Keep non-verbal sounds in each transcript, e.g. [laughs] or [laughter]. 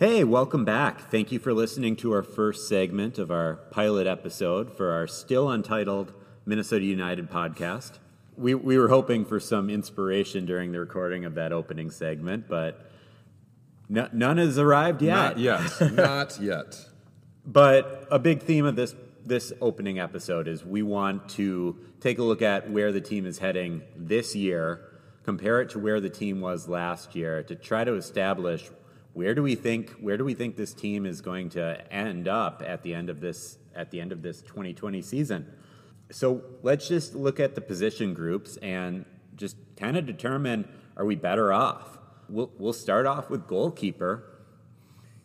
Hey, welcome back. Thank you for listening to our first segment of our pilot episode for our still untitled Minnesota United podcast. We, we were hoping for some inspiration during the recording of that opening segment, but no, none has arrived yet. Not yet. [laughs] Not yet. But a big theme of this this opening episode is we want to take a look at where the team is heading this year, compare it to where the team was last year to try to establish where do we think where do we think this team is going to end up at the end of this at the end of this 2020 season. So let's just look at the position groups and just kind of determine are we better off. We'll we'll start off with goalkeeper.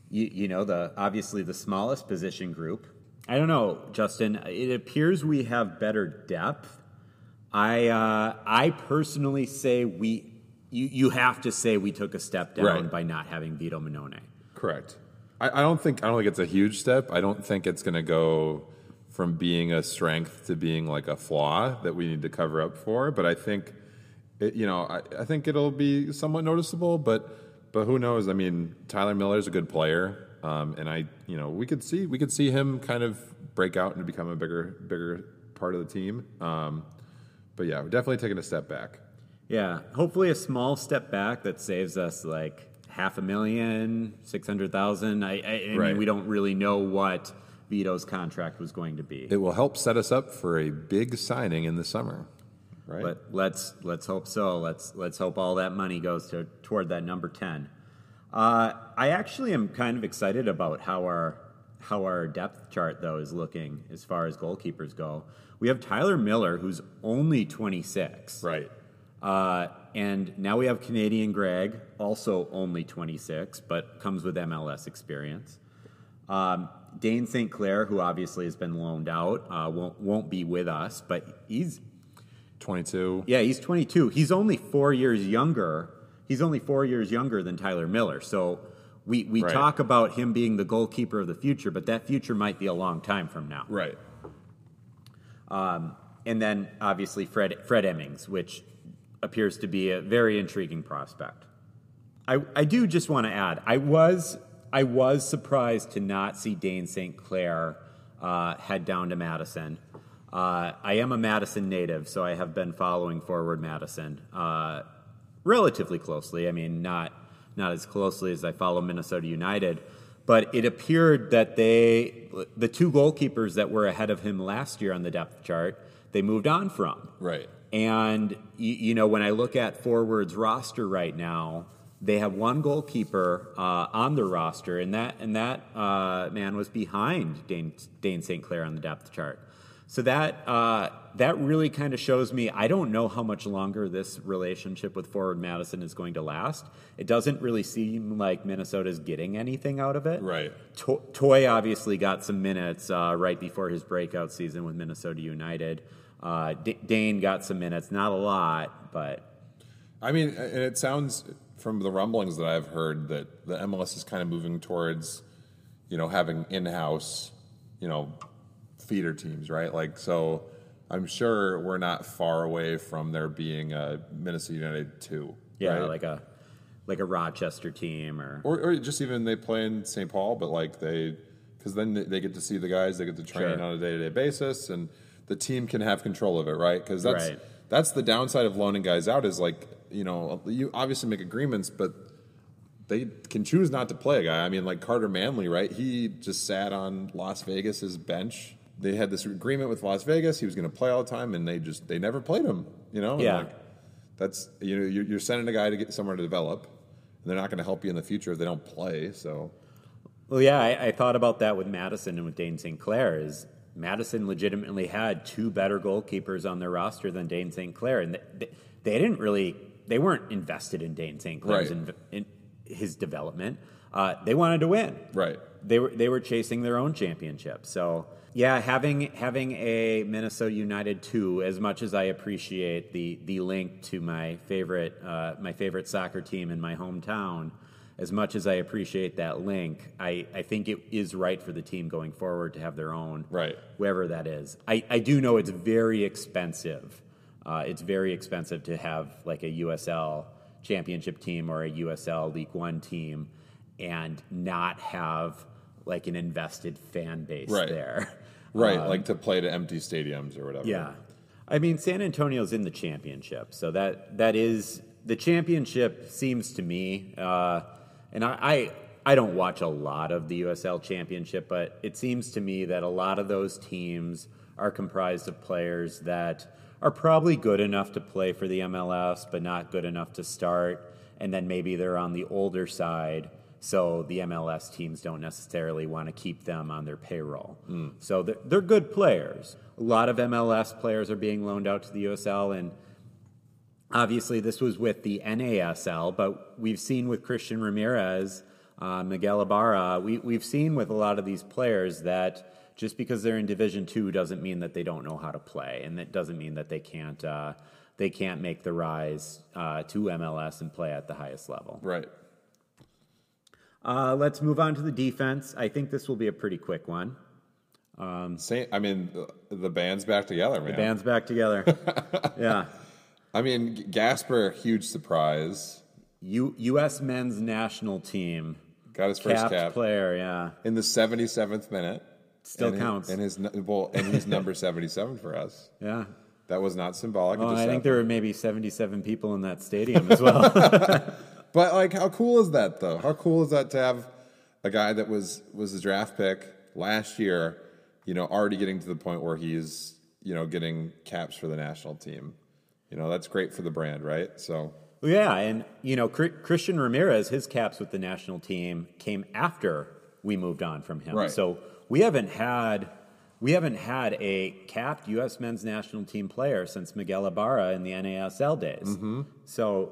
You, you know the obviously the smallest position group. I don't know, Justin. It appears we have better depth. I uh, I personally say we you you have to say we took a step down Right. by not having Vito Mannone. Correct. I, I don't think I don't think it's a huge step. I don't think it's going to go from being a strength to being like a flaw that we need to cover up for. But I think, it, you know, I, I think it'll be somewhat noticeable. But but who knows? I mean, Tyler Miller's a good player, um, and I you know we could see we could see him kind of break out and become a bigger bigger part of the team. Um, but yeah, we're definitely taking a step back. Yeah, hopefully a small step back that saves us like half a million, six hundred thousand. I, I, I Right. mean, we don't really know what Vito's contract was going to be, It will help set us up for a big signing in the summer, right? but let's let's hope so. Let's let's hope all that money goes to toward that number ten. Uh, I actually am kind of excited about how our how our depth chart though is looking as far as goalkeepers go. We have Tyler Miller, who's only twenty six. right. Uh, and now we have Canadian Greg, also only 26, but comes with MLS experience. Um, Dayne St. Clair, who obviously has been loaned out, uh, won't won't be with us, but he's 22. yeah, he's 22. He's only four years younger. He's only four years younger than Tyler Miller. So we we Right. talk about him being the goalkeeper of the future, but that future might be a long time from now. Right. And then obviously Fred Fred Emmings, which appears to be a very intriguing prospect. I, I do just want to add, I was I was surprised to not see Dayne St. Clair uh, head down to Madison. Uh, I am a Madison native, so I have been following Forward Madison uh, relatively closely. I mean, not not as closely as I follow Minnesota United, but it appeared that they the two goalkeepers that were ahead of him last year on the depth chart they moved on from. Right. And you, you know, when I look at Forward's roster right now, they have one goalkeeper uh, on their roster, and that and that uh, man was behind Dayne, Dayne St. Clair on the depth chart. So that uh, that really kind of shows me. I don't know how much longer this relationship with Forward Madison is going to last. It doesn't really seem like Minnesota's getting anything out of it. Right. To- Toye obviously got some minutes uh, right before his breakout season with Minnesota United. Uh, D- Dayne got some minutes, not a lot, but I mean, and it sounds from the rumblings that I've heard that the MLS is kind of moving towards, you know, having in-house, you know, feeder teams, right? Like, so I'm sure we're not far away from there being a Minnesota United two. yeah, right? like a like a Rochester team or or, or just even they play in St. Paul, but like they, because then they- get to see the guys, they get to train Sure. on a day to day basis, and the team can have control of it, right? Because that's Right. that's the downside of loaning guys out is like you know you obviously make agreements, but they can choose not to play a guy. I mean, like Carter Manley, right? He just sat on Las Vegas's bench. They had this agreement with Las Vegas; he was going to play all the time, and they just they never played him. You know, Yeah. like, that's you know you're, sending a guy to get somewhere to develop. And they're not going to help you in the future if they don't play. So Well, yeah, I, I thought about that with Madison and with Dayne St. Clair. Is Madison legitimately had two better goalkeepers on their roster than Dayne St. Clair, and they, they didn't really, they weren't invested in Dayne St. Clair's Right. in, in his development. Uh, they wanted to win. right, They were they were chasing their own championship. So yeah, having having a Minnesota United two, as much as I appreciate the the link to my favorite uh, my favorite soccer team in my hometown, as much as I appreciate that link, I, I think it is right for the team going forward to have their own Right. whoever that is. I, I do know it's very expensive. Uh, it's very expensive to have like a USL championship team or a USL League One team. and not have like an invested fan base Right. there. Right, like to play to empty stadiums or whatever. Yeah. I mean, San Antonio's in the championship, so that that is the championship seems to me, uh, and I, I I don't watch a lot of the USL championship, but it seems to me that a lot of those teams are comprised of players that are probably good enough to play for the MLS, but not good enough to start, and then maybe they're on the older side. So the MLS teams don't necessarily want to keep them on their payroll. Hmm. So they're, they're good players. A lot of MLS players are being loaned out to the USL, and obviously this was with the NASL, but we've seen with Christian Ramirez, uh, Miguel Ibarra, we, we've seen with a lot of these players that just because they're in Division Two doesn't mean that they don't know how to play, and that doesn't mean that they can't uh, they can't make the rise uh, to MLS and play at the highest level. Right. Uh, let's move on to the defense. I think this will be a pretty quick one. Same, I mean, the, the band's back together, man. The band's back together. [laughs] yeah. I mean, Gasper, huge surprise. U- U.S. men's national team Got his first capped cap player. Yeah. in the 77th minute. Still and counts. He, and his well, and he's number [laughs] 77 for us. Yeah. That was not symbolic. Oh, I think there were maybe 77 people in that stadium as well. [laughs] [laughs] But like, how cool is that though? How cool is that to have a guy that was was a draft pick last year, you know, already getting to the point where he's you know getting caps for the national team. You know, that's great for the brand, right? So yeah. And, you know, Christian Ramirez, his caps with the national team came after we moved on from him. Right. So we haven't had. We haven't had a capped U.S. men's national team player since Miguel Ibarra in the NASL days. Mm-hmm. So,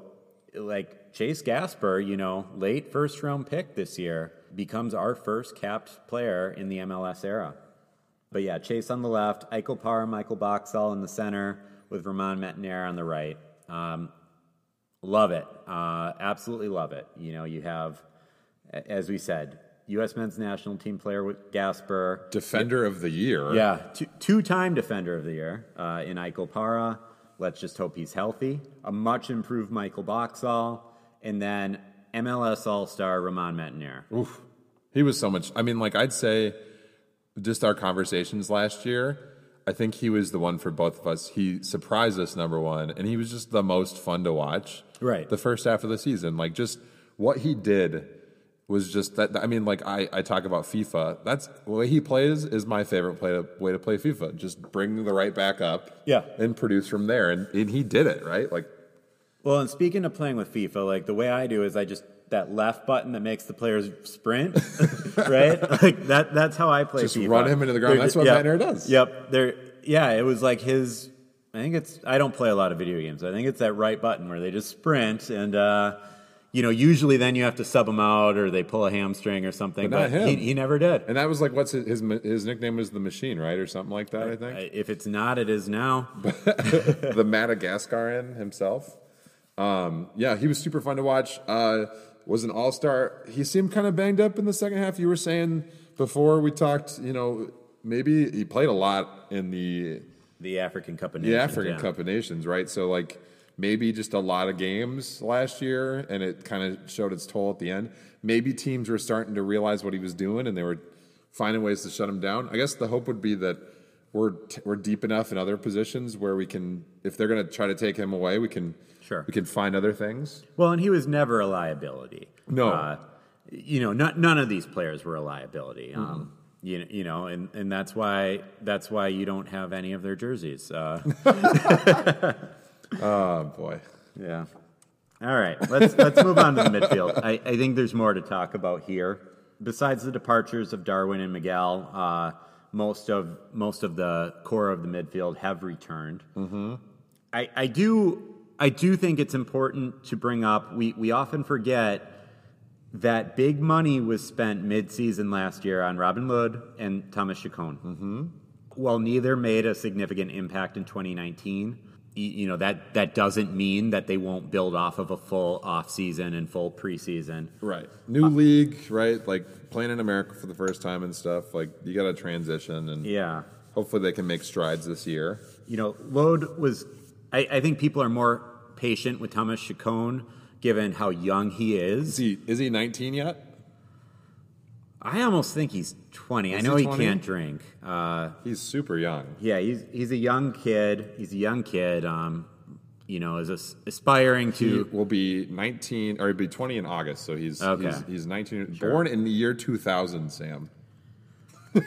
like Chase Gasper, you know, late first round pick this year, becomes our first capped player in the MLS era. But yeah, Chase on the left, Ike Opara, Michael Boxall in the center, with Romain Métanire on the right. Um, love it. Uh, absolutely love it. You know, you have, as we said, U.S. men's national team player with Gasper. defender of the year. Yeah, two, two-time defender of the year uh, in Ike Opara. Let's just hope he's healthy. A much improved Michael Boxall, and then MLS All-Star Romain Métanire. Oof. He was so much. I mean, like I'd say, just our conversations last year. I think he was the one for both of us. He surprised us, number one, and he was just the most fun to watch. Right. The first half of the season, like just what he did was just that. I mean, like I, I talk about FIFA. That's the way he plays is my favorite play to, way to play FIFA. Just bring the right back up, Yeah. and produce from there. And, and he did it right. Like Well, and speaking of playing with FIFA, like the way I do is I just that left button that makes the players sprint, [laughs] right? Like that. That's how I play. Just FIFA. run him into the ground. They're That's what. Métanire does. Yep. There. Yeah. It was like his. I think it's. I don't play a lot of video games. I think it's that right button where they just sprint and. uh you know, usually then you have to sub them out or they pull a hamstring or something. But not him. He, he never did. and that was like what's his, his his nickname was the machine, right, or something like that. I think. If it's not, it is now. [laughs] the Madagascaran himself. Um, yeah, he was super fun to watch. Uh, was an all star. He seemed kind of banged up in the second half. You were saying before we talked, you know, maybe he played a lot in the The African Cup of Nations. the African yeah. Cup of Nations, right? So like maybe just a lot of games last year, and it kind of showed its toll at the end. Maybe teams were starting to realize what he was doing, and they were finding ways to shut him down. I guess the hope would be that we're t- we're deep enough in other positions where we can, if they're going to try to take him away, we can Sure. we can find other things. Well, and he was never a liability. No. Uh, you know, not, none of these players were a liability. Mm-hmm. Um, you, you know, and, and that's why that's why you don't have any of their jerseys. Uh, [laughs] Oh boy, yeah. All right, let's let's move on to the midfield. I, I think there's more to talk about here. Besides the departures of Darwin and Miguel, uh, most of most of the core of the midfield have returned. Mm-hmm. I, I do I do think it's important to bring up. We we often forget that big money was spent mid-season last year on Robin Lod and Thomas Chacon. Mm-hmm. While neither made a significant impact in 2019, you know that that doesn't mean that they won't build off of a full off season and full preseason. right? New league, right? Like playing in America for the first time and stuff. Like you got to transition, and Yeah. hopefully they can make strides this year. you know, Lod was. I, I think people are more patient with Thomas Chacon given how young he Is is. he is he 19 yet? I almost think he's 20. I know he he 20? can't drink. Uh, He's super young. yeah, he's he's a young kid. He's a young kid. Um, you know, is as- aspiring He to. will be 19, or he'll be 20 in August. So he's Okay. he's, he's 19, Sure. born in the year 2000. Sam. [laughs]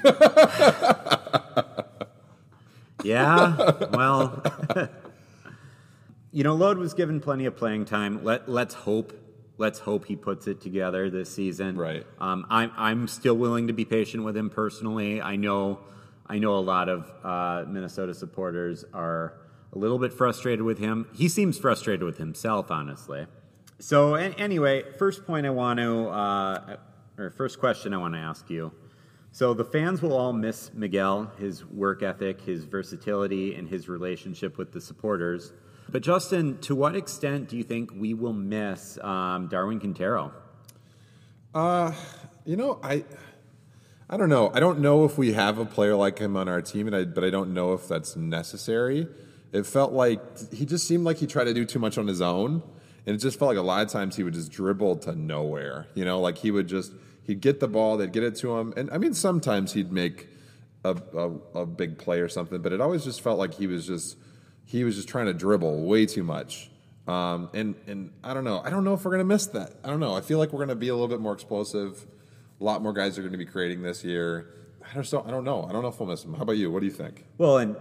Yeah, well, [laughs] you know, Lod was given plenty of playing time. Let let's hope. Let's hope he puts it together this season. Right. Um, I'm I'm still willing to be patient with him personally. I know, I know a lot of uh, Minnesota supporters are a little bit frustrated with him. He seems frustrated with himself, honestly. So an- anyway, first point I want to, uh, or first question I want to ask you. So the fans will all miss Miguel, his work ethic, his versatility, and his relationship with the supporters. But Justin, to what extent do you think we will miss um, Darwin Quintero? You know, I I don't know. I don't know if we have a player like him on our team, and I, but I don't know if that's necessary. It felt like he just seemed like he tried to do too much on his own, and it just felt like a lot of times he would just dribble to nowhere. You know, like he would just he'd get the ball, they'd get it to him, and I mean sometimes he'd make a, a, a big play or something, but it always just felt like he was just he was just trying to dribble way too much. Um, and and I don't know. I don't know if we're gonna miss that. I don't know. I feel like we're gonna be a little bit more explosive. A lot more guys are going to be creating this year. I just don't. I don't know. I don't know if we'll miss him. How about you? What do you think? Well, and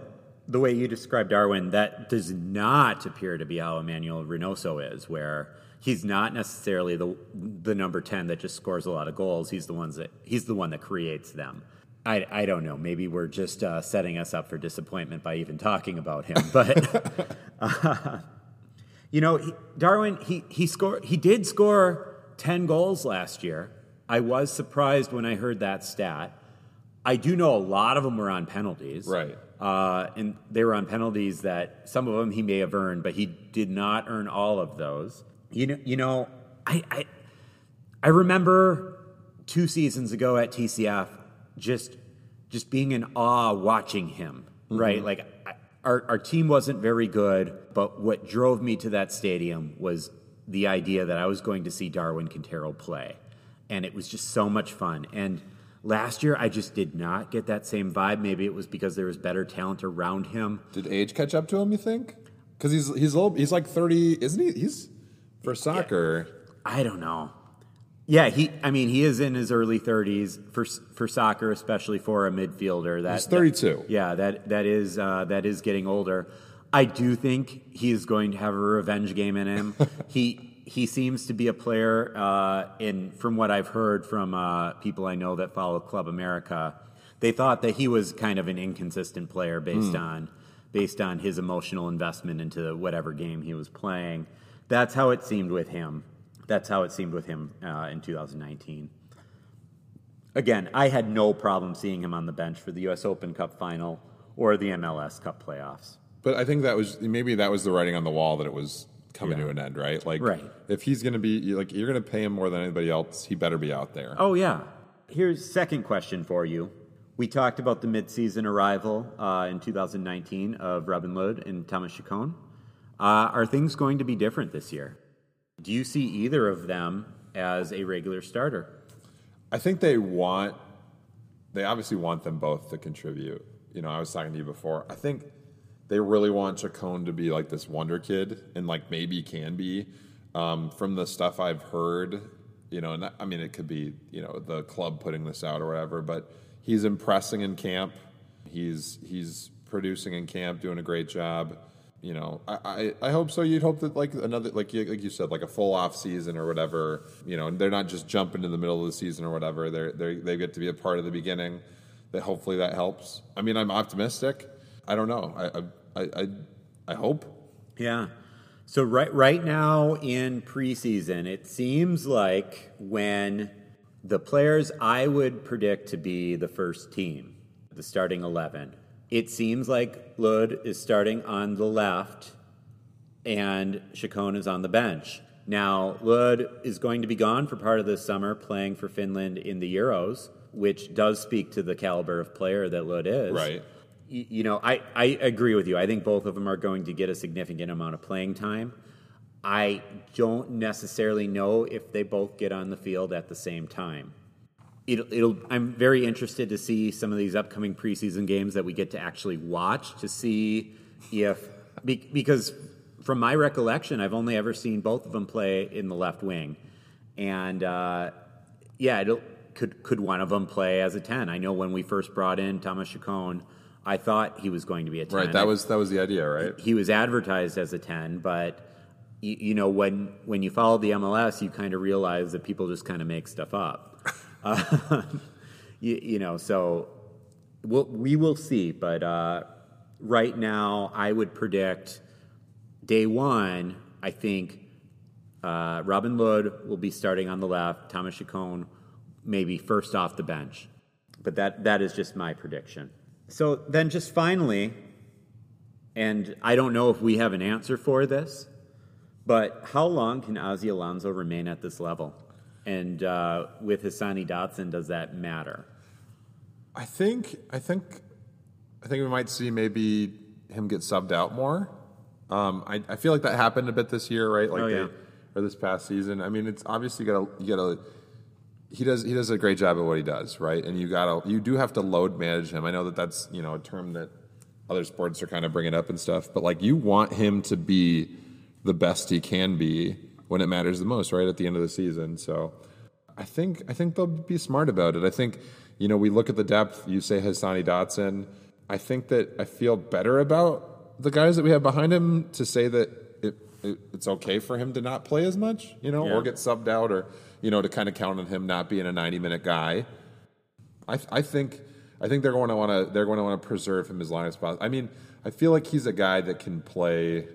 the way you describe Darwin, that does not appear to be how Emmanuel Reynoso is, where he's not necessarily the the number ten that just scores a lot of goals. He's the ones that he's the one that creates them. I, I don't know. Maybe we're just uh, setting us up for disappointment by even talking about him. [laughs] But uh, you know, he, Darwin, he he scored. He did score ten goals last year. I was surprised when I heard that stat. I do know a lot of them were on penalties, Right. Uh, and they were on penalties that some of them he may have earned, but he did not earn all of those. You know, you know, I I, I remember two seasons ago at TCF just just being in awe watching him. Mm-hmm. Right, like I, our our team wasn't very good, but what drove me to that stadium was the idea that I was going to see Darwin Quintero play, and it was just so much fun. And last year, I just did not get that same vibe. Maybe it was because there was better talent around him. Did age catch up to him? You think? Because he's he's little, he's like thirty, isn't he? He's for soccer. I don't know. Yeah, he. I mean, he is in his early 30s for for soccer, especially for a midfielder. That He's 32. that- yeah, that that is uh, that is getting older. I do think he is going to have a revenge game in him. [laughs] he he seems to be a player. Uh, in from what I've heard from uh, people I know that follow Club America, they thought that he was kind of an inconsistent player based on based on his emotional investment into whatever game he was playing. That's how it seemed with him. That's how it seemed with him uh, in 2019. Again, I had no problem seeing him on the bench for the U.S. Open Cup final or the MLS Cup playoffs. But I think that was maybe that was the writing on the wall that it was coming to an end, right? Like, Right. if he's going to be like, you're going to pay him more than anybody else. He better be out there. Oh yeah. Here's second question for you. We talked about the midseason arrival uh, in 2019 of Robin Lod and Thomas Chacon. Uh, are things going to be different this year? Do you see either of them as a regular starter? I think they want, they obviously want them both to contribute. You know, I was talking to you before. I think they really want Chacon to be like this wonder kid, and like maybe can be. Um, from the stuff I've heard, you know, and I- I mean, it could be you know the club putting this out or whatever, but he's impressing in camp. He's he's producing in camp, doing a great job. You know, I, I, I hope so. You'd hope that like another like you, like you said, like a full off season or whatever. You know, they're not just jumping in the middle of the season or whatever. They're they they get to be a part of the beginning. That hopefully that helps. I mean, I'm optimistic. I don't know. I I I, I, hope. Yeah. So right right now in preseason, it seems like when the players I would predict to be the first team, the starting eleven, it seems like Lod is starting on the left and Chacon is on the bench. Now, Lod is going to be gone for part of this summer playing for Finland in the Euros, which does speak to the caliber of player that Lod is. Right. Y- You know, I, I agree with you. I think both of them are going to get a significant amount of playing time. I don't necessarily know if they both get on the field at the same time. It'll, it'll, I'm very interested to see some of these upcoming preseason games that we get to actually watch to see if be, because from my recollection, I've only ever seen both of them play in the left wing, and uh, yeah, it'll, could could one of them play as a ten? I know when we first brought in Thomas Chacon, I thought he was going to be a ten. Right. That was that was the idea, right? he was advertised as a 10 but you, you know when when you follow the mls you kind of realize that people just kind of make stuff up [laughs] you, you know so we'll, we will see but uh, right now i would predict day one i think uh, robin Lod will be starting on the left thomas chacon maybe first off the bench but that that is just my prediction so then just finally and I don't know if we have an answer for this, but how long can Ozzie Alonso remain at this level? And uh, with Hassani Dotson, does that matter? I think I think I think we might see maybe him get subbed out more. Um, I, I feel like that happened a bit this year, right? Like Oh, they, yeah. or this past season. I mean, it's obviously you gotta you gotta. He does he does a great job at what he does, right? And you gotta you do have to load manage him. I know that that's you know a term that other sports are kind of bringing up and stuff, but like you want him to be the best he can be when it matters the most, right? At the end of the season, so. I think I think they'll be smart about it. I think you know we look at the depth. You say Hassani Dotson. I think that I feel better about the guys that we have behind him to say that it, it it's okay for him to not play as much, you know, Yeah. or get subbed out, or you know, to kind of count on him not being a ninety minute guy. I I think I think they're going to want to they're going to want to preserve him as long as possible. I mean, I feel like he's a guy that can play.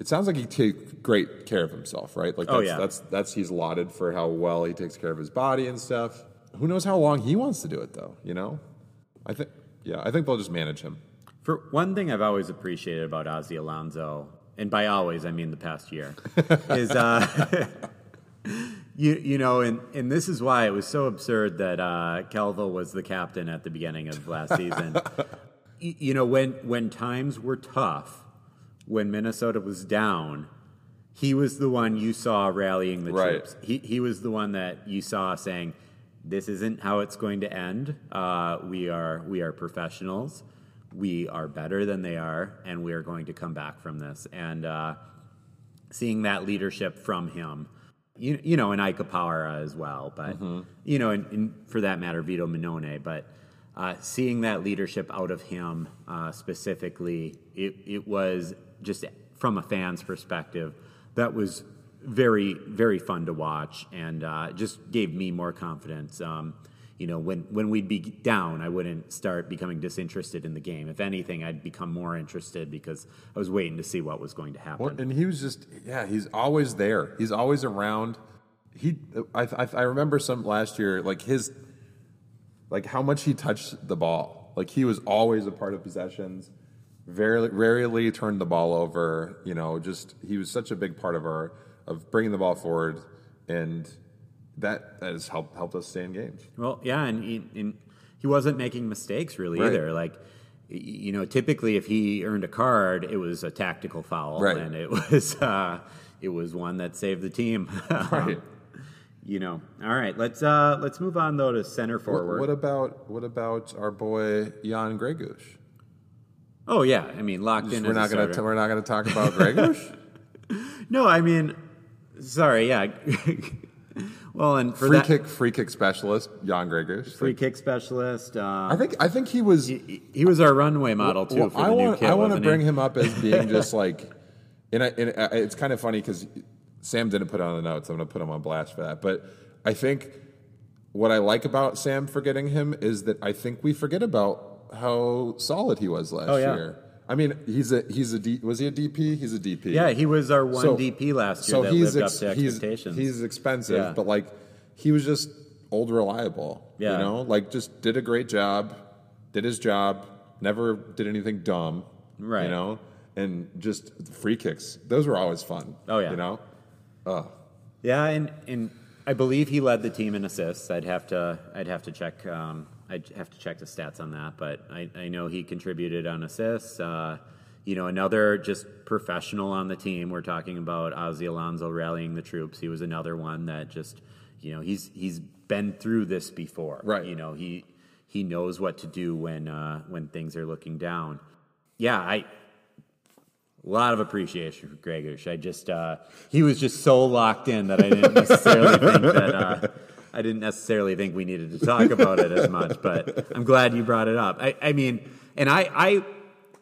It sounds like he takes great care of himself, right? Like Oh, that's, yeah. that's that's he's lauded for how well he takes care of his body and stuff. Who knows how long he wants to do it though? You know, I think yeah, I think they'll just manage him. For one thing, I've always appreciated about Ozzie Alonso, and by always I mean the past year, [laughs] is uh, [laughs] you you know, and and this is why it was so absurd that uh, Calvo was the captain at the beginning of last season. [laughs] Y- you know, when when times were tough, when Minnesota was down, he was the one you saw rallying the Right. troops. He he was the one that you saw saying, "This isn't how it's going to end. Uh, we are we are professionals. We are better than they are, and we are going to come back from this." And uh, seeing that leadership from him, you, you know, and Ike Opara as well, but you know, and, and for that matter, Vito Mannone, but uh, seeing that leadership out of him uh, specifically, it, it was just from a fan's perspective, that was very, very fun to watch, and uh, just gave me more confidence. Um, you know, when, when we'd be down, I wouldn't start becoming disinterested in the game. If anything, I'd become more interested because I was waiting to see what was going to happen. Well, and he was just yeah, he's always there. He's always around. He I, I I remember some last year like his like how much he touched the ball. Like he was always a part of possessions. Very rarely turned the ball over. You know, just he was such a big part of our of bringing the ball forward, and that that has helped helped us stay in games. Well, yeah, and he, and he wasn't making mistakes really Right. either. Like, you know, typically if he earned a card, it was a tactical foul, Right. and it [laughs] was uh, it was one that saved the team. [laughs] Right. you know. All right, let's uh, let's move on though to center What, forward. what about what about our boy Jan Greguš? Oh yeah, I mean locked in. We're not gonna starter. we're not gonna talk about Greguš. [laughs] no, I mean, sorry, yeah. [laughs] well, and for free that kick free kick specialist Jan Greguš. free kick specialist, uh, I think I think he was. he, he was our runway model too Well, for I the new want. I want to wasn't he? bring him up as being just [laughs] like, and, I, and I- it's kind of funny because Sam didn't put it on the notes. I'm going to put him on blast for that. But I think what I like about Sam forgetting him is that I think we forget about how solid he was last Oh, yeah. year. I mean, he's a he's a D, was he a DP? He's a DP. Yeah, he was our one So- DP last year so that he's lived ex- up to he's- expectations. He's, expensive, Yeah. but like he was just old reliable. Yeah. You know, like just did a great job, did his job, never did anything dumb. Right. You know, and just free kicks. Those were always fun. Oh, yeah. You know. Oh. Yeah, and, and I believe he led the team in assists. I'd have to I'd have to check um, I'd have to check the stats on that, but I, I know he contributed on assists. Uh, you know, another just professional on the team. We're talking about Ozzie Alonso rallying the troops. He was another one that just you know he's he's been through this before. Right. You know, he he knows what to do when uh, when things are looking down. Yeah, I a lot of appreciation for Gregor. I just uh, he was just so locked in that I didn't necessarily think that uh, I didn't necessarily think we needed to talk about it as much. But I'm glad you brought it up. I, I mean, and I, I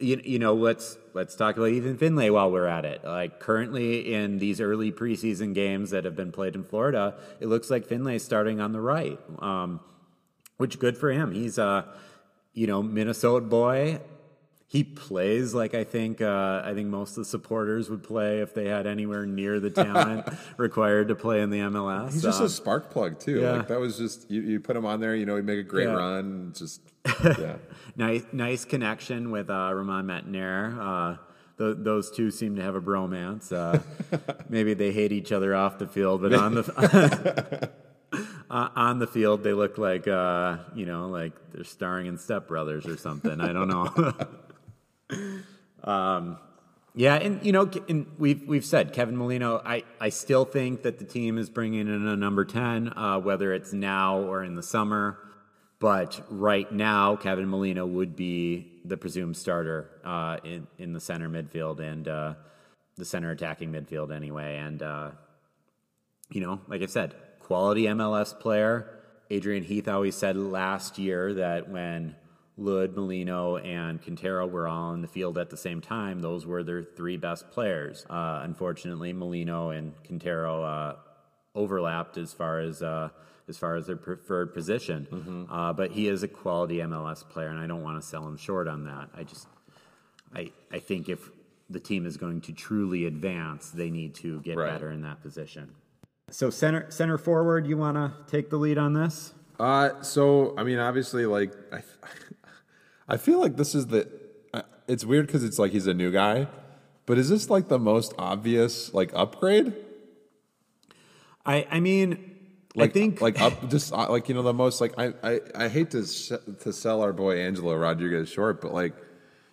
you, you know, let's let's talk about Ethan Finlay while we're at it. Like currently in these early preseason games that have been played in Florida, it looks like Finlay's starting on the right, um, which good for him. He's a you know Minnesota boy he plays like I think uh, I think most of the supporters would play if they had anywhere near the talent [laughs] required to play in the MLS. He's just Um, a spark plug too. yeah. Like that was just you, you put him on there. You know, he'd make a great Yeah. run. Just [laughs] yeah. nice nice connection with uh, Romain Métanire. Uh, th- those two seem to have a bromance. Uh, [laughs] maybe they hate each other off the field, but on the uh, on the field they look like uh, you know like they're starring in Step Brothers or something. I don't know. Um, yeah, and you know, and we've we've said Kevin Molino. I, I still think that the team is bringing in a number ten, uh, whether it's now or in the summer. But right now, Kevin Molino would be the presumed starter uh, in in the center midfield and uh, the center attacking midfield anyway. And uh, you know, like I said, quality MLS player. Adrian Heath always said last year that when Lod, Molino, and Quintero were all in the field at the same time, those were their three best players. Uh, unfortunately, Molino and Quintero uh, overlapped as far as uh, as far as their preferred position. Uh, but he is a quality MLS player, and I don't want to sell him short on that. I just I I think if the team is going to truly advance, they need to get Right. better in that position. So center center forward, you want to take the lead on this? Uh, so I mean, obviously, like I, I feel like this is the. Uh, it's weird because it's like he's a new guy, but is this like the most obvious like upgrade? I I mean, Like I think like up [laughs] just uh, like you know the most like I I, I hate to sh- to sell our boy Angelo Rodriguez short, but like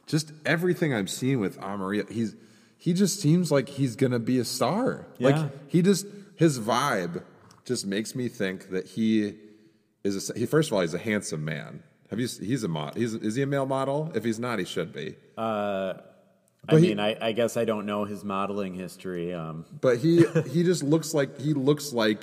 just everything I'm seeing with Amarilla, he's he just seems like he's gonna be a star. Yeah. Like he just his vibe just makes me think that he is a he first of all he's a handsome man. Have you he's a mod he's is he a male model? If he's not, he should be. I but he- mean, I, I guess I don't know his modeling history. Um, But he [laughs] he just looks like he looks like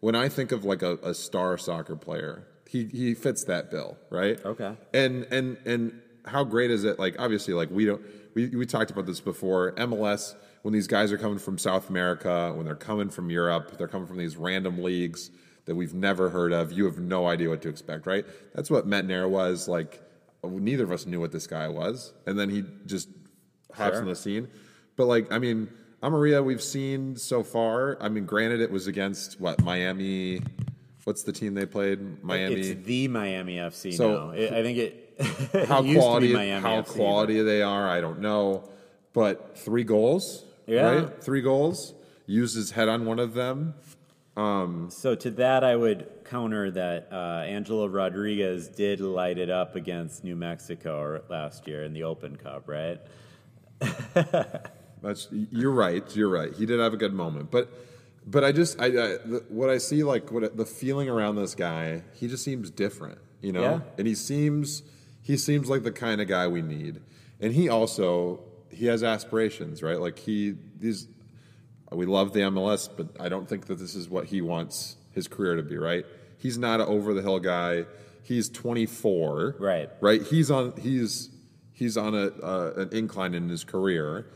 when I think of like a, a star soccer player, he he fits that bill, right? Okay. And and and how great is it? Like obviously, like we don't we we talked about this before. MLS when these guys are coming from South America, when they're coming from Europe, they're coming from these random leagues that we've never heard of. You have no idea what to expect, right? That's what Métanire was like. Neither of us knew what this guy was, and then he just hops Sure. on the scene. But like, I mean, Amarilla, we've seen so far. I mean, granted, it was against what Miami. What's the team they played? Miami. It's the Miami FC So- now. It, I think it. [laughs] it how used to be quality how FC, but- quality they are, I don't know. But three goals, Yeah. right? Three goals. Used his head on one of them. So to that, I would counter that uh, Angelo Rodriguez did light it up against New Mexico last year in the Open Cup, right? [laughs] That's you're right. You're right. He did have a good moment, but but I just I, I the, what I see like what the feeling around this guy. He just seems different, you know. Yeah. And he seems he seems like the kind of guy we need. And he also he has aspirations, right? Like he these we love the MLS, but I don't think that this is what he wants his career to be, right? He's not an over the hill guy. He's 24, Right. Right. He's on. He's he's on a uh, an incline in his career,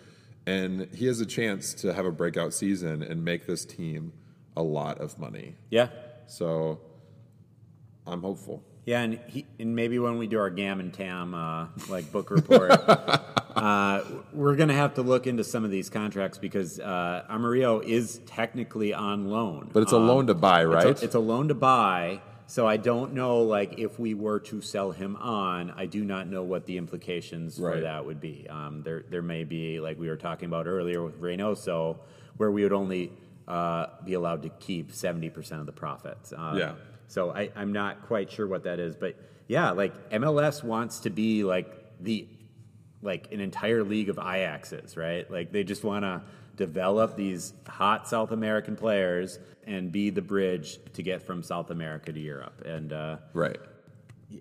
and he has a chance to have a breakout season and make this team a lot of money. Yeah. So I'm hopeful. Yeah, and he, and maybe when we do our GAM and TAM uh, like book report, [laughs] uh, we're gonna have to look into some of these contracts because uh, Amarilla is technically on loan, But it's a Um, loan to buy, it's a- right? It's a, loan to buy. So I don't know, like, if we were to sell him on, I do not know what the implications for that would be. Um, there, there may be, like we were talking about earlier with Reynoso, where we would only uh, be allowed to keep seventy percent of the profits. Uh, Yeah. So I, I'm not quite sure what that is, but yeah, like MLS wants to be like the like an entire league of Ajaxes, right? Like they just want to develop these hot South American players and be the bridge to get from South America to Europe. And uh, Right.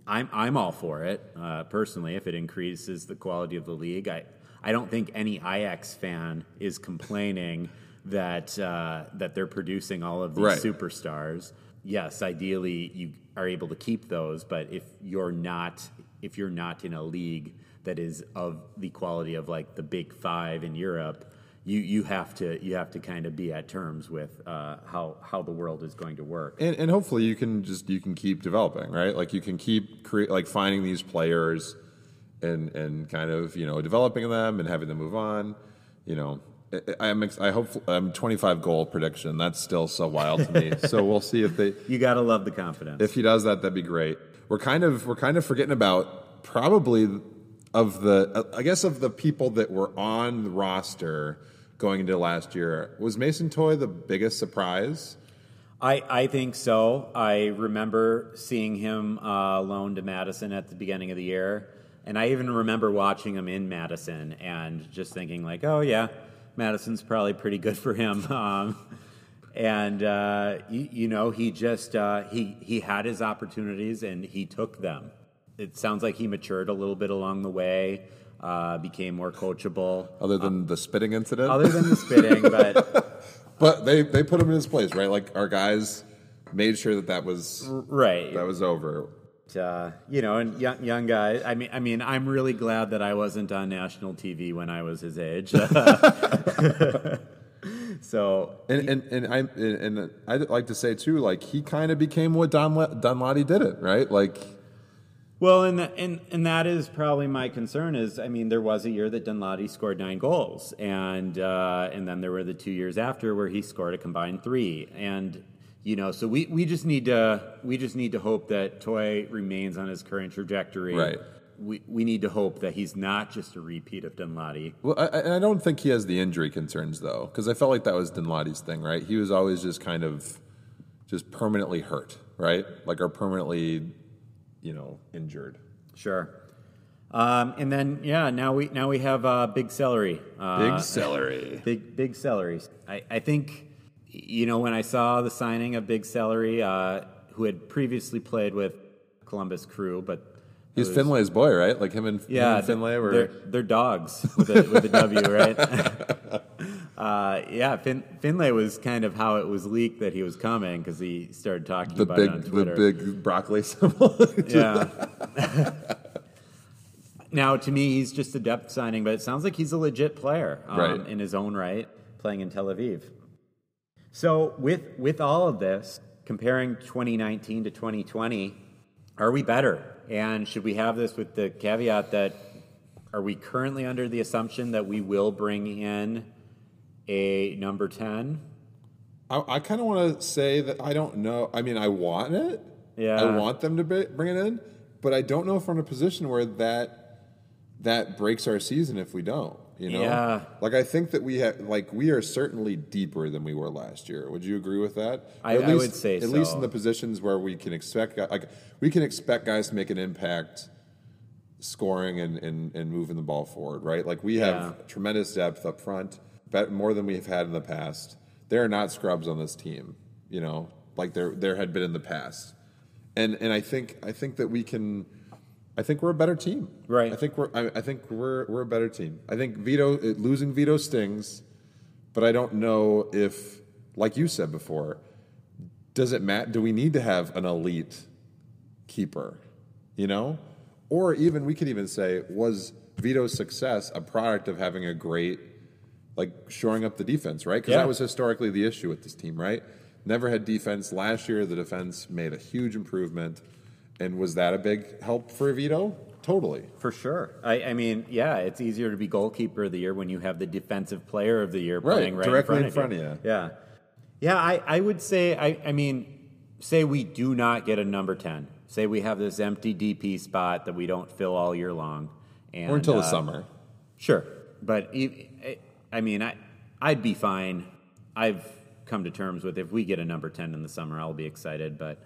I'm I'm all for it uh, personally. If it increases the quality of the league, I I don't think any Ajax fan is complaining that uh, that they're producing all of these Right. superstars. Yes, ideally you are able to keep those, but if you're not if you're not in a league that is of the quality of like the big five in Europe, you, you have to you have to kind of be at terms with uh, how how the world is going to work. and, and hopefully you can just you can keep developing right like you can keep cre- like finding these players and and kind of you know developing them and having them move on you know I'm ex- I hope I'm 25 goal prediction that's still so wild to me [laughs] so we'll see if they You got to love the confidence. if he does that that'd be great we're kind of we're kind of forgetting about probably of the I guess of the people that were on the roster going into last year was Mason Toye the biggest surprise I, I think so. I remember seeing him uh, loaned to Madison at the beginning of the year, and I even remember watching him in Madison and just thinking like, oh yeah, Madison's probably pretty good for him. [laughs] Um, and uh, you, you know, he just uh, he he had his opportunities and he took them. It sounds like he matured a little bit along the way, uh, became more coachable. other than the spitting incident Other than the spitting, [laughs] but But they they put him in his place, right? Like our guys made sure that that was right, that was over. Uh, you know, and young, young guy. I mean, I mean, I'm really glad that I wasn't on national TV when I was his age. [laughs] so And and and I and, I'd like to say too, like he kind of became what Don Danladi did it, right? Like well, and that, and and that is probably my concern. Is I mean, there was a year that Danladi scored nine goals, and uh, and then there were the two years after where he scored a combined three, and you know, so we, we just need to we just need to hope that Toye remains on his current trajectory. Right. We we need to hope that he's not just a repeat of Danladi. Well, I, I don't think he has the injury concerns though, because I felt like that was Danladi's thing, right? He was always just kind of just permanently hurt, right? Like or permanently, you know, injured. Sure. Um, and then yeah, now we now we have uh, big celery. Uh, Big celery. [laughs] big big celery. I, I think you know when I saw the signing of Big Celery, uh, who had previously played with Columbus Crew, but He's was- Finlay's boy, right? Like him and, him Yeah, and Finlay were. they're, they're dogs with a, with a W, [laughs] right? [laughs] uh, yeah, fin- Finlay was kind of how it was leaked that he was coming because he started talking the about big, it on Twitter. the big broccoli symbol. [laughs] Yeah. now, to me, he's just a depth signing, but it sounds like he's a legit player um, Right. in his own right, playing in Tel Aviv. So, with with all of this, comparing 2019 to 2020, are we better? And should we have this with the caveat that are we currently under the assumption that we will bring in a number 10? I, I kind of want to say that I don't know. I mean, I want it. Yeah. I want them to be, bring it in, but I don't know if we're in a position where that that breaks our season if we don't. You know, Yeah. like I think that we have, like we are certainly deeper than we were last year. Would you agree with that? I- at I least- would say at least in the positions where we can expect, like we can expect guys to make an impact, scoring and and, and moving the ball forward. Right? Like we have Yeah. tremendous depth up front, bet more than we've had in the past. There are not scrubs on this team, you know, like there there had been in the past. And and I think I think that we can I think we're a better team. Right. I think we're I, I think we're we're a better team. I think Vito it- losing Vito stings, but I don't know if like you said before, does it matter do we need to have an elite keeper, you know? Or even we could even say was Vito's success a product of having a great like shoring up the defense, right? Because Yeah. that was historically the issue with this team, right? Never had defense. Last year, the defense made a huge improvement. And was that a big help for Vito? Totally. For sure. I, I mean, yeah, it's easier to be goalkeeper of the year when you have the defensive player of the year Right, playing right directly in in front, front of, of you. Yeah. Yeah, I, I would say, I, I mean, say we do not get a number 10. Say we have this empty DP spot that we don't fill all year long. And, Or until the uh, summer. Sure, but I mean, I I'd be fine. I've come to terms with if we get a number ten in the summer, I'll be excited. But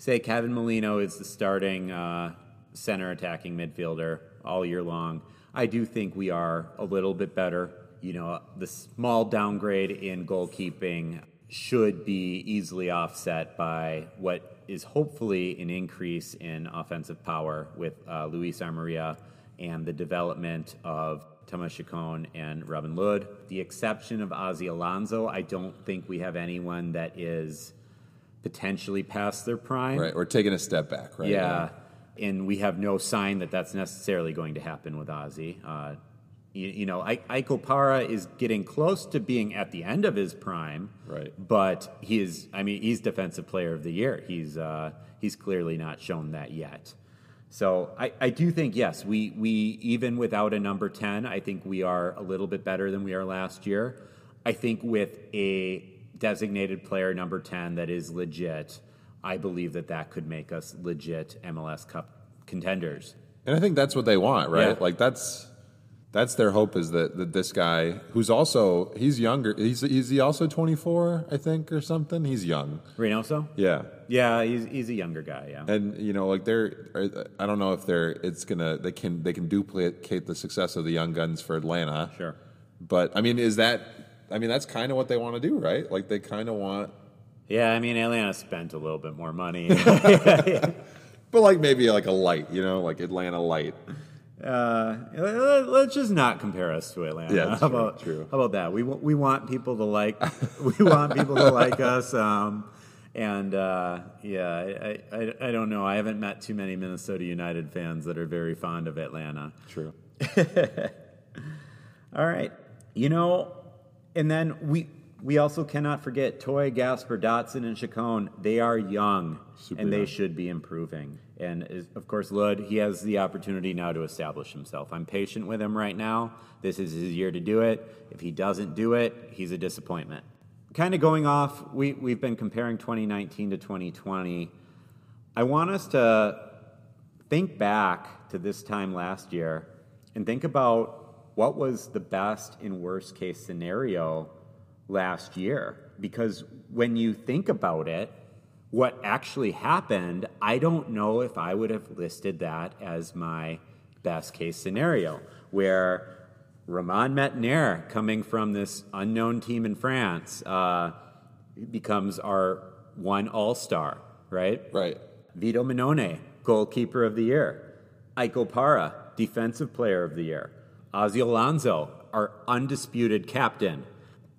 say Kevin Molino is the starting uh, center attacking midfielder all year long. I do think we are a little bit better you know, the small downgrade in goalkeeping should be easily offset by what is hopefully an increase in offensive power with uh, Luis Amarilla and the development of Thomas Chacon and Robin Lod. The exception of Ozzie Alonso, I don't think we have anyone that is potentially past their prime. Right, or taking a step back, right? Yeah. And we have no sign that that's necessarily going to happen with Ozzie. Uh, you, you, know, I, Ike Opara is getting close to being at the end of his prime. Right. But he is, I mean, he's Defensive Player of the Year. He's, uh, he's clearly not shown that yet. So I, I do think, yes, we, we, even without a number 10, I think we are a little bit better than we are last year. I think with a designated player number 10 that is legit, I believe that that could make us legit MLS Cup contenders. And I think that's what they want, right? Yeah. Like that's that's their hope is that, that this guy who's also he's younger he's is he also 24 I think or something he's young Reynoso? yeah Yeah, he's, he's a younger guy, yeah. and you know like they're I don't know if they're it's gonna they can they can duplicate the success of the young guns for Atlanta Sure. but I mean is that I mean that's kind of what they want to do right like they kind of want Yeah, I mean, Atlanta spent a little bit more money. [laughs] [laughs] but like maybe like a light you know like Atlanta light Uh, let- let's just not compare us to Atlanta. Yeah, how true, about true. how about that? We we want people to like [laughs] we want people to like us. Um, and uh, yeah, I, I I don't know. I haven't met too many Minnesota United fans that are very fond of Atlanta. true All right, you know, and then we we also cannot forget Toye, Gasper, Dotson, and Chacon. They are young, Super and they should be improving. And is, of course, Lod, he has the opportunity now to establish himself. I'm patient with him right now. This is his year to do it. If he doesn't do it, he's a disappointment. Kind of going off, we, we've been comparing 2019 to 2020. I want us to think back to this time last year and think about what was the best and worst case scenario last year. Because when you think about it, what actually happened, I don't know if I would have listed that as my best case scenario, where Romain Métanire, coming from this unknown team in France, uh, becomes our one all star, right? right Vito Mannone, goalkeeper of the year. Ike Opara, defensive player of the year. Ozzie Alonso, our undisputed captain.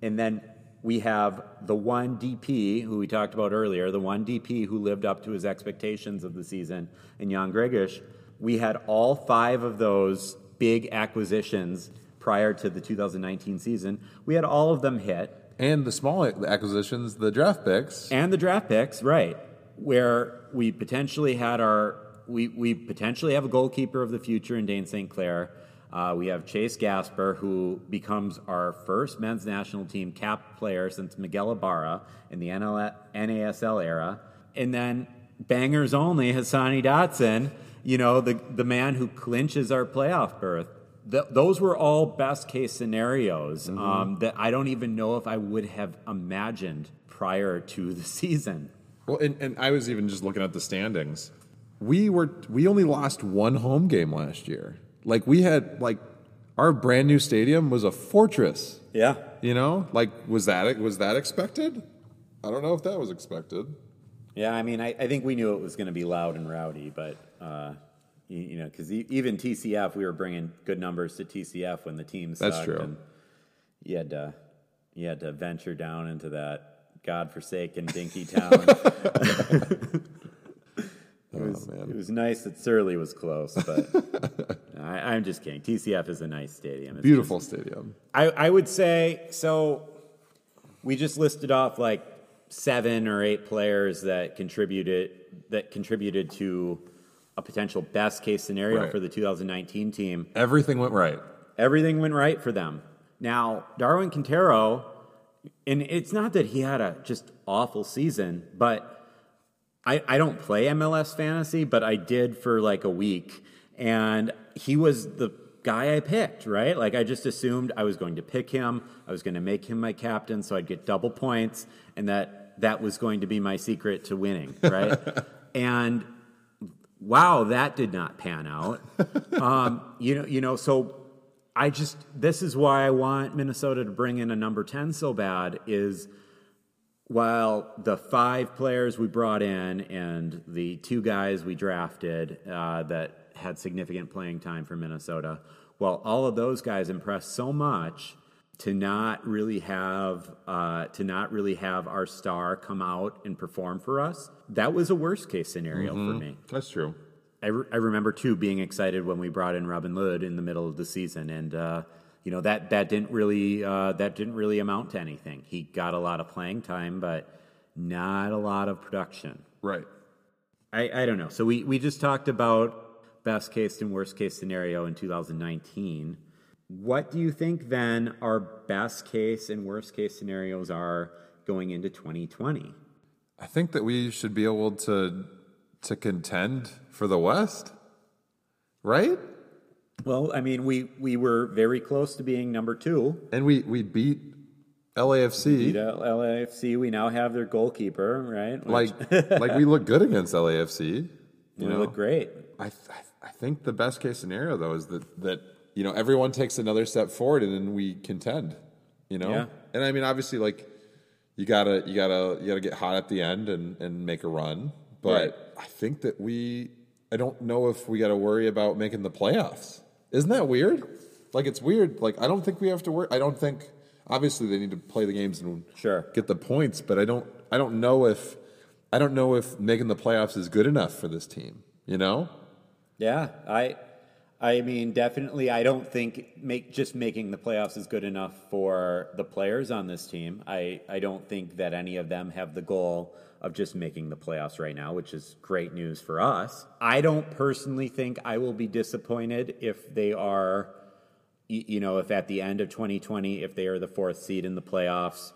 And then we have the one DP who we talked about earlier, the one DP who lived up to his expectations of the season, and Jan Greguš. We had all five of those big acquisitions prior to the 2019 season. We had all of them hit and the small acquisitions the draft picks and the draft picks, right? Where we potentially had our we we potentially have a goalkeeper of the future in Dayne St. Clair. Uh, we have Chase Gasper, who becomes our first men's national team cap player since Miguel Ibarra in the NL, NASL era, and then bangers only Hassani Dotson. You know the the man who clinches our playoff berth. Th- those were all best case scenarios um, that I don't even know if I would have imagined prior to the [laughs] season. Well, and, and I was even just looking at the standings. We were we only lost one home game last year. Like we had like our brand new stadium was a fortress. Yeah. You know, like was that was that expected? I don't know if that was expected. Yeah, I mean, I, I think we knew it was going to be loud and rowdy, but, uh, you, you know, because even TCF, we were bringing good numbers to TCF when the team Sucked, That's true. And you had to, you had to venture down into that godforsaken Dinkytown. [laughs] Oh, it was, Oh, it was nice that Surly was close, but [laughs] I, I'm just kidding. TCF is a nice stadium. It's Beautiful stadium. I, I would say so. We just listed off like seven or eight players that contributed that contributed to a potential best case scenario Right. for the 2019 team. Everything went right. Everything went right for them. Now Darwin Quintero, and it's not that he had a just awful season, but I, I don't play MLS fantasy, but I did for like a week. And he was the guy I picked, right? Like I just assumed I was going to pick him. I was going to make him my captain so I'd get double points and that that was going to be my secret to winning, right? [laughs] and wow, that did not pan out. um, you know, you know, so I just this is why I want Minnesota to bring in a number 10 so bad is while the five players we brought in and the two guys we drafted uh, that had significant playing time for Minnesota, while all of those guys impressed so much to not really have uh, to not really have our star come out and perform for us, that was a worst case scenario for me. That's true. I, re- I remember too being excited when we brought in Robin Lod in the middle of the season, and uh, you know that that didn't really uh, that didn't really amount to anything. He got a lot of playing time, but not a lot of production. Right. I, I don't know. So we we just talked about best case and worst case scenario in 2019. What do you think then our best case and worst case scenarios are going into 2020? I think that we should be able to to contend for the West. Right? Well, I mean, we we were very close to being number two. And we we beat LAFC. Beat LAFC. We now have their goalkeeper, right? like [laughs] like we look good against LAFC. we look great. I th- I think the best case scenario though is that that you know everyone takes another step forward and then we contend. You know, Yeah. and I mean obviously like you gotta you gotta you gotta get hot at the end and and make a run. But Right. I think that we I don't know if we got to worry about making the playoffs. Isn't that weird? Like it's weird. Like I don't think we have to work. I don't think obviously they need to play the games and Sure. get the points, but I don't I don't know if I don't know if making the playoffs is good enough for this team. You know? Yeah, I, I mean, definitely. I don't think make just making the playoffs is good enough for the players on this team. I, I don't think that any of them have the goal of just making the playoffs right now, which is great news for us. I don't personally think I will be disappointed if they are, you know, if at the end of 2020, if they are the fourth seed in the playoffs.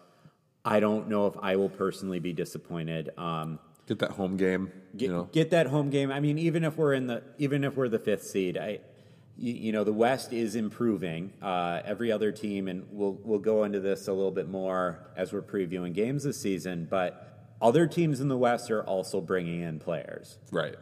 I don't know if I will personally be disappointed. Um, Get that home game. get, you know? get that home game. I mean, even if we're in the even if we're the fifth seed, I you, you know the West is improving. Uh, every other team, and we'll we'll go into this a little bit more as we're previewing games this season. But other teams in the West are also bringing in players. Right.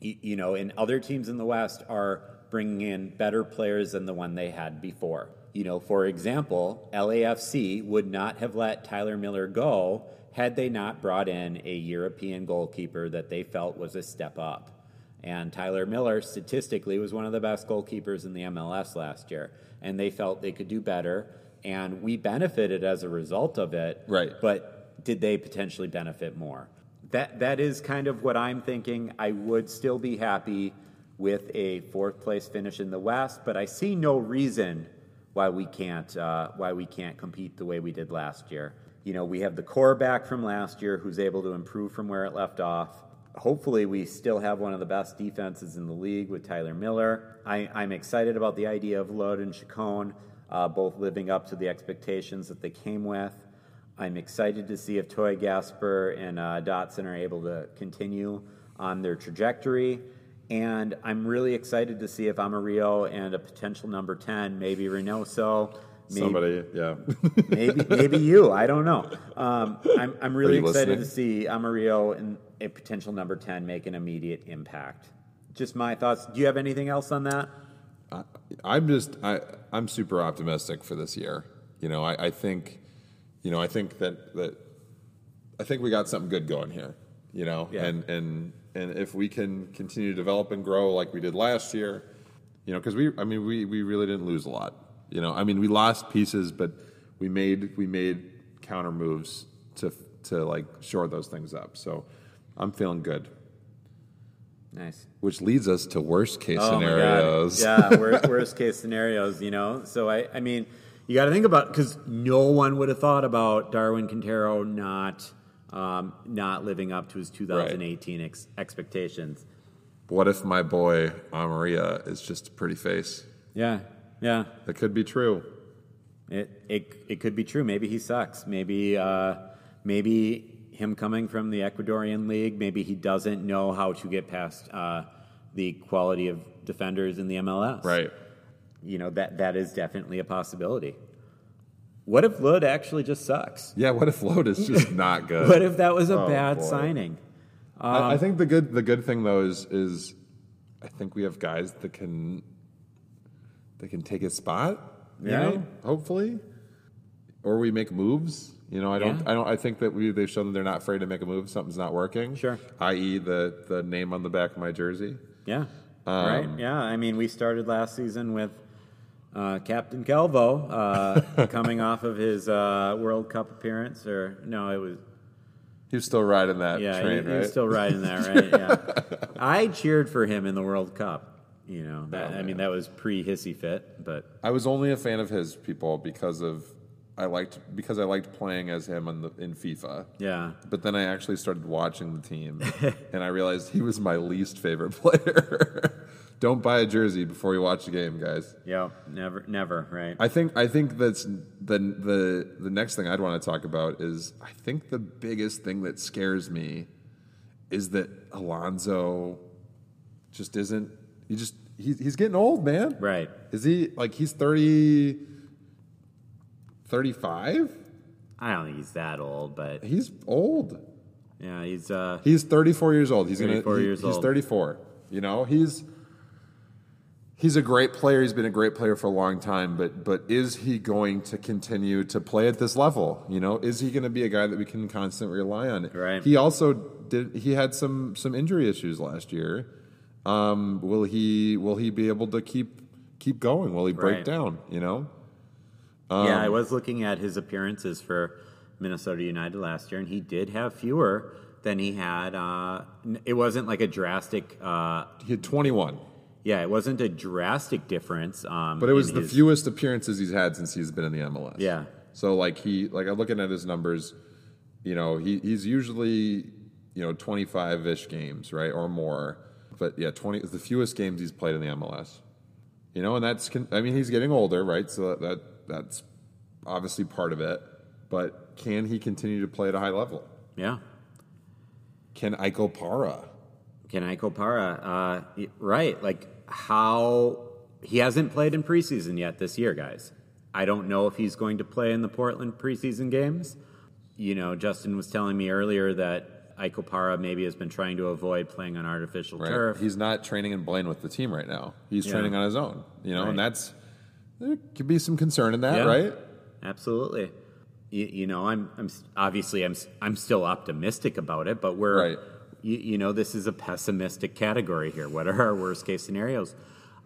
You, you know, and other teams in the West are bringing in better players than the one they had before. You know, for example, LAFC would not have let Tyler Miller go had they not brought in a European goalkeeper that they felt was a step up. And Tyler Miller statistically was one of the best goalkeepers in the MLS last year, and they felt they could do better, and we benefited as a result of it. Right. But did they potentially benefit more? That that is kind of what I'm thinking. I would still be happy with a fourth place finish in the West, but I see no reason why we can't uh, why we can't compete the way we did last year. You know, we have the core back from last year who's able to improve from where it left off. Hopefully, we still have one of the best defenses in the league with Tyler Miller. I, I'm excited about the idea of Lod and Chacon uh, both living up to the expectations that they came with. I'm excited to see if Toye Gasper and uh, Dotson are able to continue on their trajectory. And I'm really excited to see if Amarilla and a potential number 10, maybe Reynoso, maybe, Somebody, yeah. [laughs] maybe, maybe you, I don't know. Um, I'm, I'm really excited listening? to see Amarilla and a potential number 10 make an immediate impact. Just my thoughts. Do you have anything else on that? I, I'm just I I'm super optimistic for this year. You know, I, I think, you know, I think that that I think we got something good going here. You know, Yeah. and and and if we can continue to develop and grow like we did last year, you know, because we I mean we we really didn't lose a lot. You know, I mean we lost pieces, but we made we made counter moves to to like shore those things up. So I'm feeling good. Nice. Which leads us to worst case Oh my God. scenarios. Yeah, worst, [laughs] worst case scenarios, you know? So, I, I mean, you got to think about because no one would have thought about Darwin Quintero not um, not living up to his 2018 ex- expectations. What if my boy Amarilla is just a pretty face? Yeah, yeah. That could be true. It, it, it could be true. Maybe he sucks. Maybe, uh, maybe him coming from the Ecuadorian league, maybe he doesn't know how to get past uh, the quality of defenders in the MLS. Right. You know, that, that is definitely a possibility. What if Lod actually just sucks? Yeah. What if Lod is just not [laughs] good? What if that was a Oh, bad boy. signing? I, I think the good the good thing though is is I think we have guys that can they can take his spot. you Yeah. know, hopefully, or we make moves. You know, I don't. Yeah. I don't. I think that we they've shown that they're not afraid to make a move. Something's not working. Sure. I.e. the the name on the back of my jersey. Yeah. Um, right. Yeah. I mean, we started last season with uh, Captain Calvo uh, [laughs] coming off of his uh, World Cup appearance, or no, it was He was still riding that yeah, train, he, he right? was still riding that, right? [laughs] Yeah. I cheered for him in the World Cup. You know, that, I mean, that was pre hissy fit, but I was only a fan of his people because of I liked because I liked playing as him in the in FIFA. yeah, But then I actually started watching the team, [laughs] and I realized he was my least favorite player. Don't buy a jersey before you watch the game, guys. yeah, never, never, right? I think I think that's the the the next thing I'd want to talk about is I think the biggest thing that scares me is that Alonso just isn't he just he's he's getting old, man. right. Is he like he's 30 35? I don't think he's that old, but He's old. yeah, he's uh, He's 34 years old. He's 34 gonna he- years he's old. 34. You know, he's he's a great player. He's been a great player for a long time, but but is he going to continue to play at this level? You know, is he going to be a guy that we can constantly rely on? Right. He also did he had some some injury issues last year. Um, will he will he be able to keep keep going? Will he break Right. down, you know? yeah. Um, I was looking at his appearances for Minnesota United last year, and he did have fewer than he had. Uh, it wasn't like a drastic. Uh, He had 21. Yeah, it wasn't a drastic difference. Um, But it was the his- fewest appearances he's had since he's been in the MLS. Yeah. So like he like I'm looking at his numbers, you know, he he's usually, you know, 25-ish games, right? Or more. But yeah, 20 is the fewest games he's played in the MLS. You know, and that's I mean, he's getting older, right? So that, that that's obviously part of it. But can he continue to play at a high level? Yeah. Can Ike Opara? Can Ike Opara? Uh, right. Like how he hasn't played in preseason yet this year, guys. I don't know if he's going to play in the Portland preseason games. You know, Justyn was telling me earlier that Ike Opara maybe has been trying to avoid playing on artificial Right. turf. He's not training in Blaine with the team right now. He's Yeah. training on his own. You know, Right. and that's there could be some concern in that, Yeah. right? Absolutely. You, you know, I'm, I'm obviously I'm, I'm still optimistic about it, but we're, Right. You, you know, this is a pessimistic category here. What are our worst case scenarios?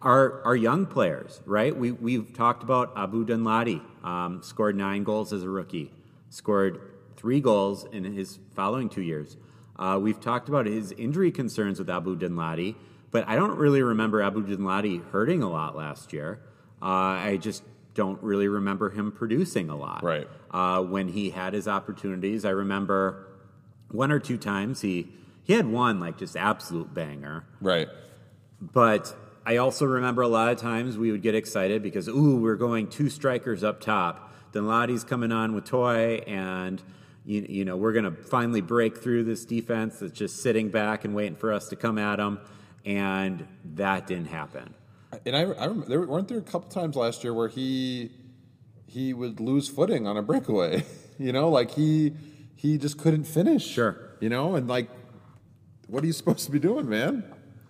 Our, our young players, right? We, we've talked about Abu Danladi, um, scored nine goals as a rookie, scored three goals in his following two years. Uh, we've talked about his injury concerns with Abu Danladi, but I don't really remember Abu Danladi hurting a lot last year. Uh, I just don't really remember him producing a lot. Right. Uh, when he had his opportunities, I remember one or two times he he had one like just absolute banger. Right. But I also remember a lot of times we would get excited because ooh, we're going two strikers up top. Then Lottie's coming on with Toye, and you, you know we're going to finally break through this defense that's just sitting back and waiting for us to come at them, and that didn't happen. And I, I remember, there weren't there a couple times last year where he he would lose footing on a breakaway. [laughs] you know, like he he just couldn't finish. Sure. You know, and like, what are you supposed to be doing, man?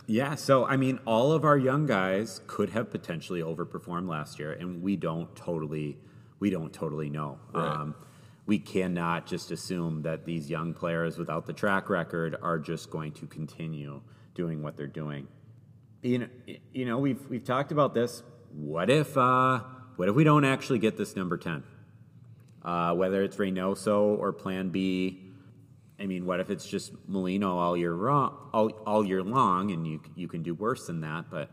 Yeah, so I mean, all of our young guys could have potentially overperformed last year, and we don't totally, we don't totally know. Right. Um, we cannot just assume that these young players without the track record are just going to continue doing what they're doing. You know, you know, we've we've talked about this. What if, uh, what if we don't actually get this number ten? Uh, whether it's Reynoso or Plan B, I mean, what if it's just Molino all year wrong, all, all year long, and you you can do worse than that? But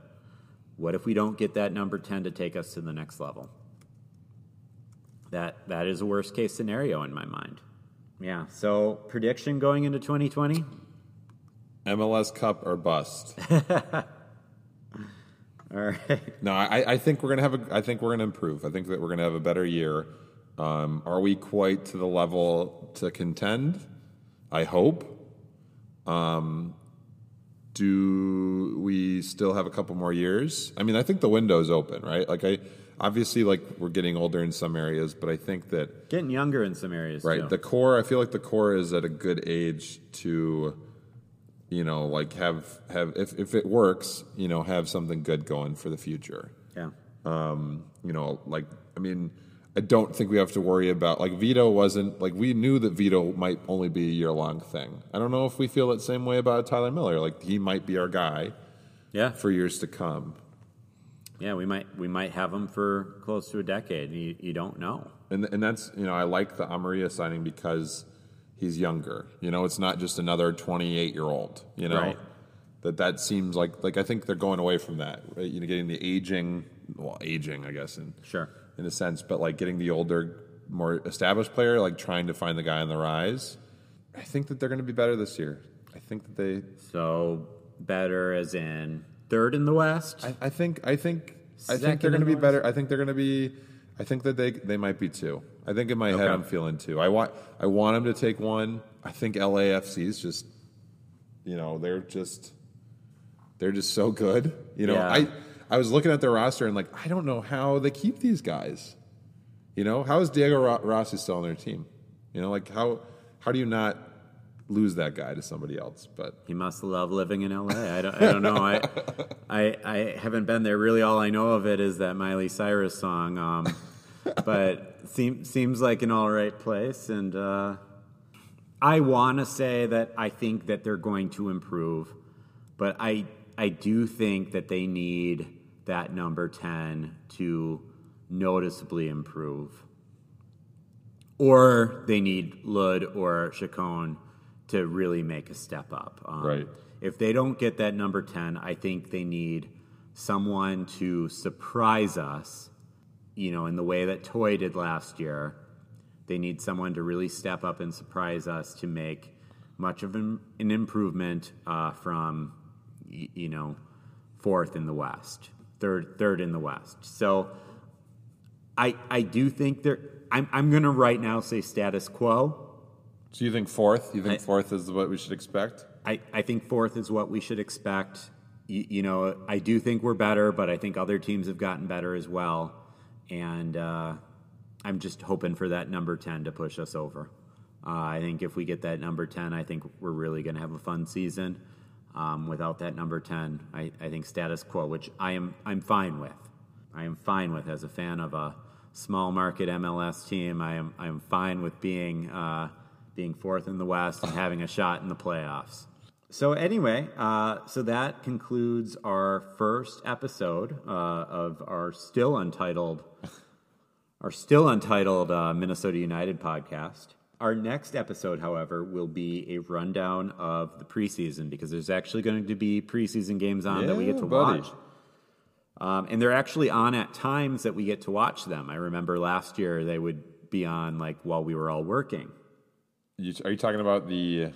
what if we don't get that number ten to take us to the next level? That that is a worst case scenario in my mind. Yeah. So prediction going into 2020. MLS Cup or bust. [laughs] All right. no, I, I think we're gonna have a. I think we're gonna improve. I think that we're gonna have a better year. Um, are we quite to the level to contend? I hope. Um, do we still have a couple more years? I mean, I think the window's open, right? Like I obviously like we're getting older in some areas, but I think that Getting younger in some areas. right Too. the core. I feel like the core is at a good age to, you know, like have have if if it works, you know, have something good going for the future. yeah. Um, you know, like I mean, I don't think we have to worry about like Vito wasn't like we knew that Vito might only be a year long thing. I don't know if we feel that same way about Tyler Miller. Like he might be our guy Yeah, for years to come. yeah, we might we might have him for close to a decade. You, you don't know. And and that's you know I like the Amarilla signing because he's younger. You know, it's not just another 28 year old. You know, Right. that that seems like like I think they're going away from that. Right? You know, getting the aging, well, aging, I guess, and Sure. In a sense, but like getting the older, more established player, like trying to find the guy on the rise. I think that they're going to be better this year. I think that they. So better as in third in the West. I, I think. I think. I think they're going to be the better. I think they're going to be. I think that they they might be two. I think in my head I'm feeling two. I want I want them to take one. I think LAFC is just, you know, they're just, they're just so good. You know, Yeah. I I was looking at their roster and like I don't know how they keep these guys. You know, how is Diego Rossi still on their team? You know, like how how do you not lose that guy to somebody else? But He must love living in LA. I don't, I don't know. I, [laughs] I, I haven't been there. Really, all I know of it is that Miley Cyrus song. Um, [laughs] but seem, seems like an all right place. And uh, I want to say that I think that they're going to improve, but I, I do think that they need that number 10 to noticeably improve or they need Lod or Chacon to really make a step up. Um, Right. If they don't get that number 10, I think they need someone to surprise us, you know, in the way that Toye did last year. They need someone to really step up and surprise us to make much of an, an improvement uh, from, you know, fourth in the West, third, third in the West. So I, I do think they're. I'm, I'm going to right now say status quo. so you think fourth? You think I- fourth is what we should expect? I, I think fourth is what we should expect. You, you know, I do think we're better, but I think other teams have gotten better as well. And uh, I'm just hoping for that number 10 to push us over. Uh, I think if we get that number 10, I think we're really going to have a fun season. Um, without that number 10, I, I think status quo, which I am I'm fine with. I am fine with as a fan of a small market MLS team. I am I am fine with being uh, being fourth in the West and having a shot in the playoffs. So anyway, uh, so that concludes our first episode uh, of our still untitled, our still untitled uh, Minnesota United podcast. Our next episode, however, will be a rundown of the preseason because there's actually going to be preseason games on that we get to buddy. watch. Um, and they're actually on at times that we get to watch them. I remember last year they would be on like while we were all working. You, are you talking about the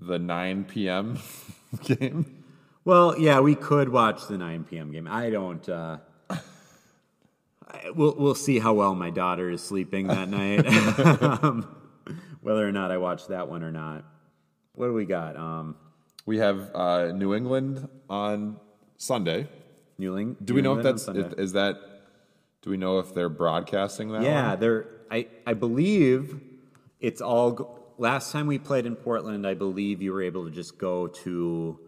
the 9 p.m. [laughs] game? Well, yeah, we could watch the 9 p.m. game. I don't. Uh, [laughs] I- we'll we'll see how well my daughter is sleeping that night, [laughs] um, whether or not I watch that one or not. What do we got? Um, We have uh, New England on Sunday. New Ling- Do we know if England on that's if, is that? Do we know if they're broadcasting that? Yeah, one? they're. I I believe it's all. go- Last time we played in Portland, I believe you were able to just go to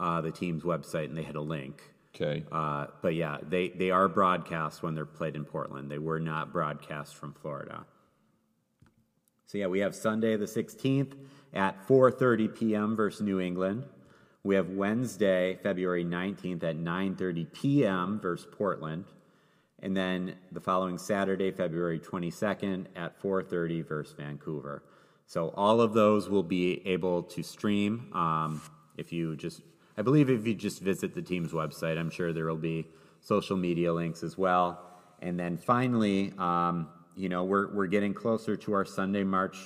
uh, the team's website and they had a link. Okay. Uh, but yeah, they, they are broadcast when they're played in Portland. They were not broadcast from Florida. So yeah, we have Sunday the 16th at 4:30 p.m. versus New England. We have Wednesday, February 19th at 9:30 p.m. versus Portland. And then the following Saturday, February 22nd at 4:30 versus Vancouver. So all of those will be able to stream um, if you just I believe if you just visit the team's website, I'm sure there will be social media links as well. And then finally, um, you know, we're we're getting closer to our Sunday March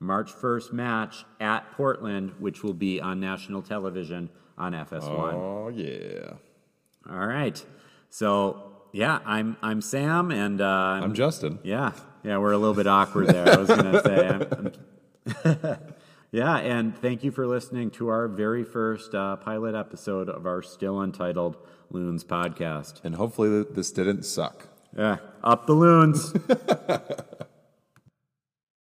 March 1st match at Portland, which will be on national television on FS1. oh yeah. All right. So yeah, I'm I'm Sam, and uh, I'm Justyn. yeah, yeah, we're a little bit awkward there. I was gonna say, [laughs] I'm, I'm- [laughs] yeah, and thank you for listening to our very first uh, pilot episode of our still untitled Loons podcast. And hopefully this didn't suck. Yeah, up the loons. [laughs]